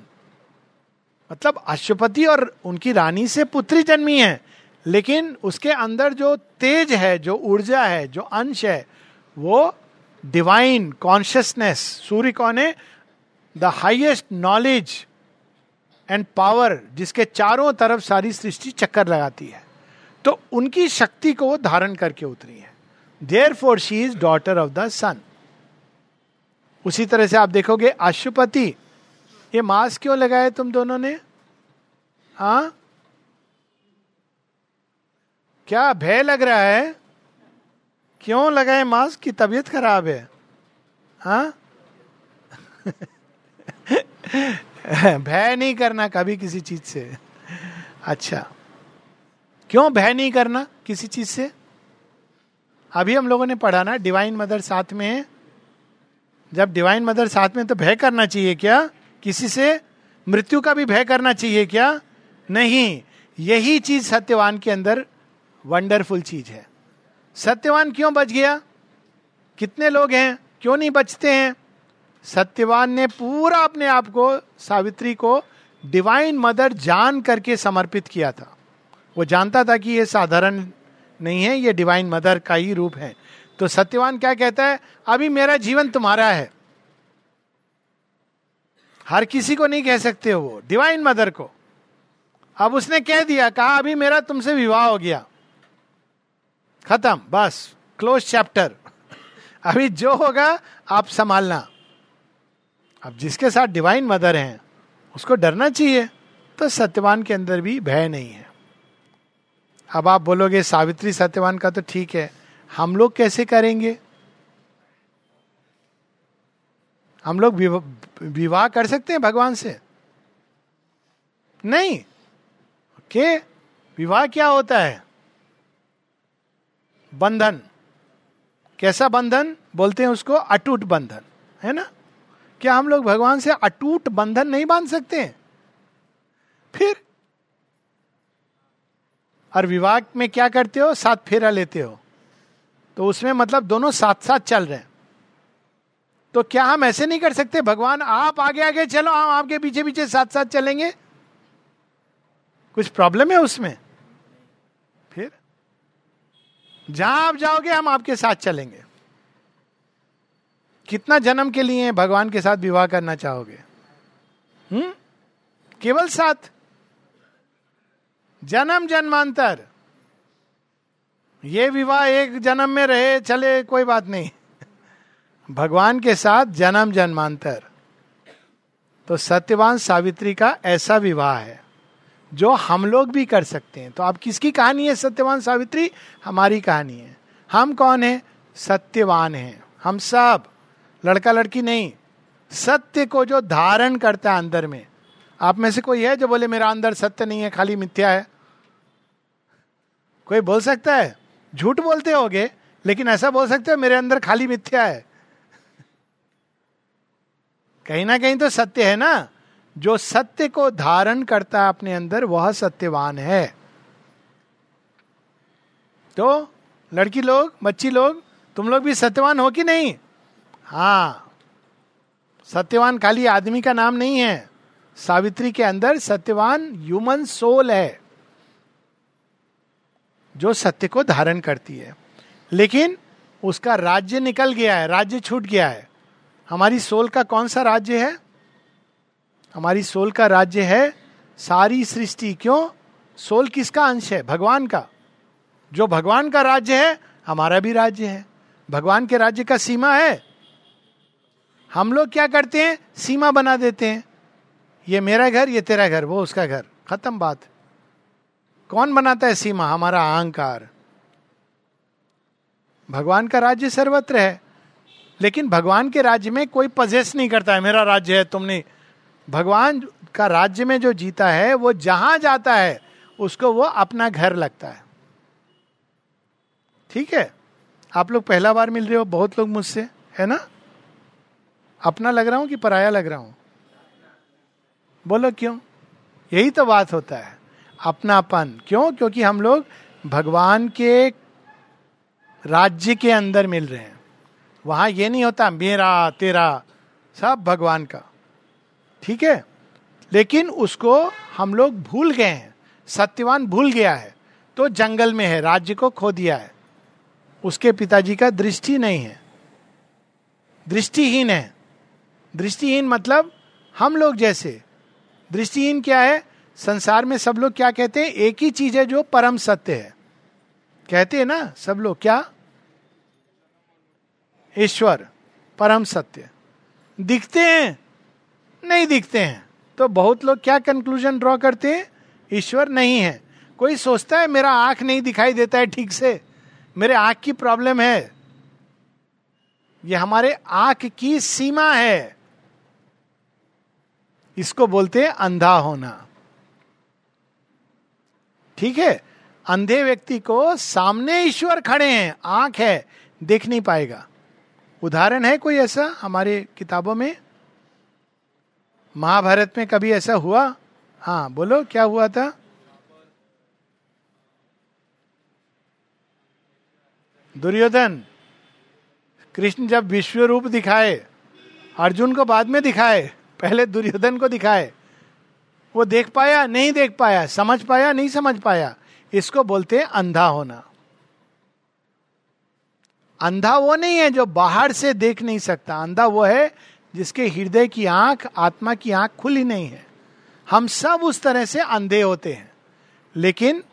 मतलब अशुपति और उनकी रानी से पुत्री जन्मी है, लेकिन उसके अंदर जो तेज है, जो ऊर्जा है, जो अंश है, वो डिवाइन कॉन्शियसनेस सूर्य कौन है? The highest knowledge and power जिसके चारों तरफ़ सारी सृष्टि चक्कर लगाती है। तो उनकी शक्ति को वो धारण करके उतरी है। Therefore she is daughter of the sun उसी तरह से आप देखोगे अशुपति ये मास्क क्यों लगाए तुम दोनों ने? हा? क्या भय लग रहा है? क्यों लगाए मास्क की तबीयत खराब है? हा? भय नहीं करना कभी किसी चीज़ से। अच्छा। क्यों भय नहीं करना किसी चीज़ से? अभी हम लोगों ने पढ़ा ना डिवाइन मदर साथ में है। जब डिवाइन मदर साथ में तो भय करना चाहिए क्या? किसी से? मृत्यु का भी भय करना चाहिए क्या? नहीं। यही चीज़ सत्यवान के अंदर वंडरफुल चीज़ है। सत्यवान क्यों बच गया? कितने लोग हैं? क्यों नहीं बचते हैं? सत्यवान ने पूरा अपने आप को, सावित्री को डिवाइन मदर जान करके समर्पित किया था। वो जानता था कि ये साधारण नहीं है, ये डिवाइन मदर का ही रूप है। तो सत्यवान क्या कहता है? अभी मेरा जीवन तुम्हारा है। हर किसी को नहीं कह सकते हो वो डिवाइन मदर को। अब उसने कह दिया, कहा, अभी मेरा तुमसे विवाह हो गया। खत्म, बस क्लोज चैप्टर अभी जो होगा, आप संभालना। अब जिसके साथ डिवाइन मदर हैं, उसको डरना चाहिए। तो सत्यवान के अंदर भी भय नहीं है। अब आप बोलोगे, सावित्री सत्यवान का तो ठीक है। हम लोग कैसे करेंगे? हम लोग विवाह कर सकते हैं भगवान से? नहीं। के? विवाह क्या होता है? बंधन। कैसा बंधन? बोलते हैं उसको अटूट बंधन। है ना? क्या हम लोग भगवान से अटूट बंधन नहीं बाँध सकते? हैं फिर और विवाह में क्या करते हो? साथ फेरा लेते हो। तो उसमें मतलब दोनों साथ साथ चल रहे हैं। तो क्या हम ऐसे नहीं कर सकते? भगवान, आप आगे आगे चलो, हम आपके पीछे पीछे साथ साथ चलेंगे। कुछ प्रॉब्लम है उसमें? फिर? जहाँ आप जाओगे, हम आपके साथ चलेंगे। कितना जन्म के लिए भगवान के साथ विवाह करना चाहोगे? हम्म? केवल साथ। जन्म जन्मांतर। ये विवाह एक जन्म में रहे, चले, कोई बात नहीं। भगवान के साथ जन्म जन्मांतर। तो सत्यवान सावित्री का ऐसा विवाह है, जो हम लोग भी कर सकते हैं। तो आप किसकी कहानी है सत्यवान सावित्री? हमारी कहानी है। हम कौन है? सत्यवान है। हम सब लड़का लड़की नहीं। सत्य को जो धारण करता है अंदर में। आप में से कोई है जो बोले, मेरा अंदर सत्य नहीं है, खाली मिथ्या है कोई बोल सकता है? झूठ बोलते होगे, लेकिन ऐसा बोल सकते हो मेरे अंदर खाली मिथ्या है। कहीं ना कहीं तो सत्य है ना? जो सत्य को धारण करता है अपने अंदर, वह सत्यवान है। तो लड़की लोग, बच्ची लोग, तुम लोग भी सत्यवान हो कि नहीं? हाँ। सत्यवान खाली आदमी का नाम नहीं है। सावित्री के अंदर सत्यवान ह्यूमन सोल है। जो सत्य को धारण करती है। लेकिन उसका राज्य निकल गया है, राज्य छूट गया है। हमारी सोल का कौन सा राज्य है? हमारी सोल का राज्य है सारी सृष्टि। क्यों? सोल किसका अंश है? भगवान का। जो भगवान का राज्य है, हमारा भी राज्य है। भगवान के राज्य का सीमा है। हम लोग क्या करते हैं? सीमा बना देते हैं। ये मेरा घर, ये तेरा घर, वो उसका घर। खत्म बात। कौन बनाता है सीमा? हमारा अहंकार। भगवान का राज्य सर्वत्र है, लेकिन भगवान के राज्य में कोई पजेस नहीं करता है। मेरा राज्य है तुमने भगवान का राज्य में जो जीता है, वो जहाँ जाता है, उसको वो अपना घर लगता है। ठीक है? आप लोग पहला बार मिल रहे हो, बहुत लोग मुझसे, है ना? अपना लग रहा हूँ कि पराया लग रहा हूँ? बोलो क्यों? यही तो बात होता है। अपनापन। क्यों? क्योंकि हम लोग भगवान के राज्य के अंदर मिल रहे हैं। वहाँ ये नहीं होता, मेरा, तेरा, सब भगवान का। ठीक है? लेकिन उसको हम लोग भूल गए हैं। सत्यवान भूल गया है। तो जंगल में है, राज्य को खो दिया है। उसके पिताजी का दृष्टि नहीं है। दृष्टिहीन है। दृष्टिहीन मतलब हम लोग जैसे। दृष्टिहीन क्या है? संसार में सब लोग क्या कहते हैं? एक ही चीज़ है जो परम सत्य है। कहते हैं ना सब लोग, क्या? ईश्वर, परम सत्य। दिखते हैं? नहीं दिखते हैं। तो बहुत लोग क्या कंक्लूजन ड्रॉ करते हैं? ईश्वर नहीं है। कोई सोचता है, मेरा आँख नहीं दिखाई देता है ठीक से? मेरे आँख की प्रॉब्लम है। ये हमारे आँख की सीमा है। इसको बोलते हैं अंधा होना। ठीक है? अंधे व्यक्ति को सामने ईश्वर खड़े हैं, आँख है, देख नहीं पाएगा। उदाहरण है कोई ऐसा हमारे किताबों में? महाभारत में कभी ऐसा हुआ? हाँ बोलो, क्या हुआ था? दुर्योधन, कृष्ण जब विश्व रूप दिखाए, अर्जुन को बाद में दिखाए, पहले दुर्योधन को दिखाए वो देख पाया, नहीं देख पाया, समझ पाया, नहीं समझ पाया। इसको बोलते हैं अंधा होना। अंधा वो नहीं है जो बाहर से देख नहीं सकता। अंधा वो है जिसके हृदय की आँख, आत्मा की आँख खुली नहीं है। हम सब उस तरह से अंधे होते हैं। लेकिन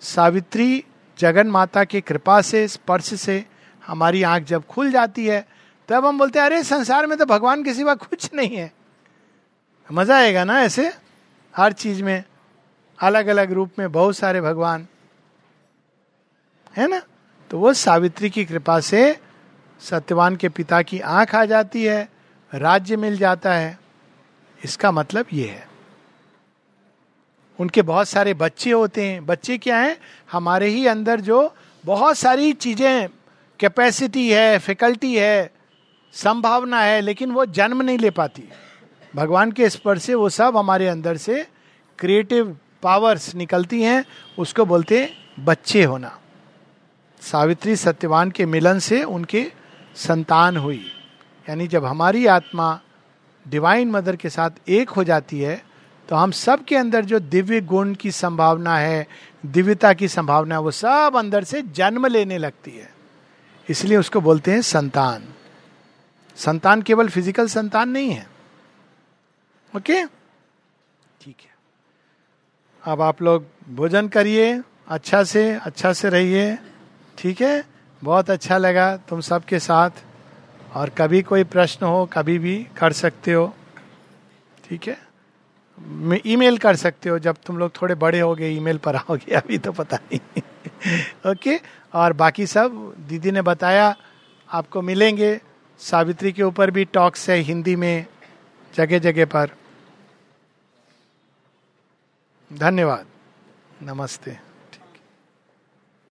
सावित्री जगन माता की कृपा से, स्पर्श से हमारी आँख जब खुल जाती है, तब हम बोलते हैं, अरे, संसार में तो भगवान के सिवा कुछ नहीं है। मज़ा आएगा ना ऐसे? हर चीज़ में अलग अलग रूप में बहुत सारे भगवान। है ना? तो वो सावित्री की कृपा से सत्यवान के पिता की आँख आ जाती है, राज्य मिल जाता है। इसका मतलब ये है। उनके बहुत सारे बच्चे होते हैं। बच्चे क्या हैं? हमारे ही अंदर जो बहुत सारी चीज़ें कैपेसिटी है फैकल्टी है, संभावना है, लेकिन वो जन्म नहीं ले पाती। भगवान के स्पर्श से वो सब हमारे अंदर से क्रिएटिव पावर्स निकलती हैं, उसको बोलते हैं बच्चे होना। सावित्री सत्यवान के मिलन से उनके संतान हुई। यानी जब हमारी आत्मा डिवाइन मदर के साथ एक हो जाती है तो हम सब के अंदर जो दिव्य गुण की संभावना है, दिव्यता की संभावना है, वो सब अंदर से जन्म लेने लगती है। इसलिए उसको बोलते हैं संतान। संतान केवल फ़िज़िकल संतान नहीं है। ओके? ठीक है। अब आप लोग भोजन करिए अच्छा से अच्छा से रहिए, ठीक है? बहुत अच्छा लगा तुम सबके साथ, और कभी कोई प्रश्न हो, कभी भी कर सकते हो, ठीक है? ईमेल कर सकते हो, जब तुम लोग थोड़े बड़े हो गए ईमेल पर आओगे, अभी तो पता नहीं। ओके? और बाकी सब, दीदी ने बताया, आपको मिलेंगे। सावित्री के ऊपर भी टॉक्स है हिंदी में जगह जगह पर। धन्यवाद। नमस्ते।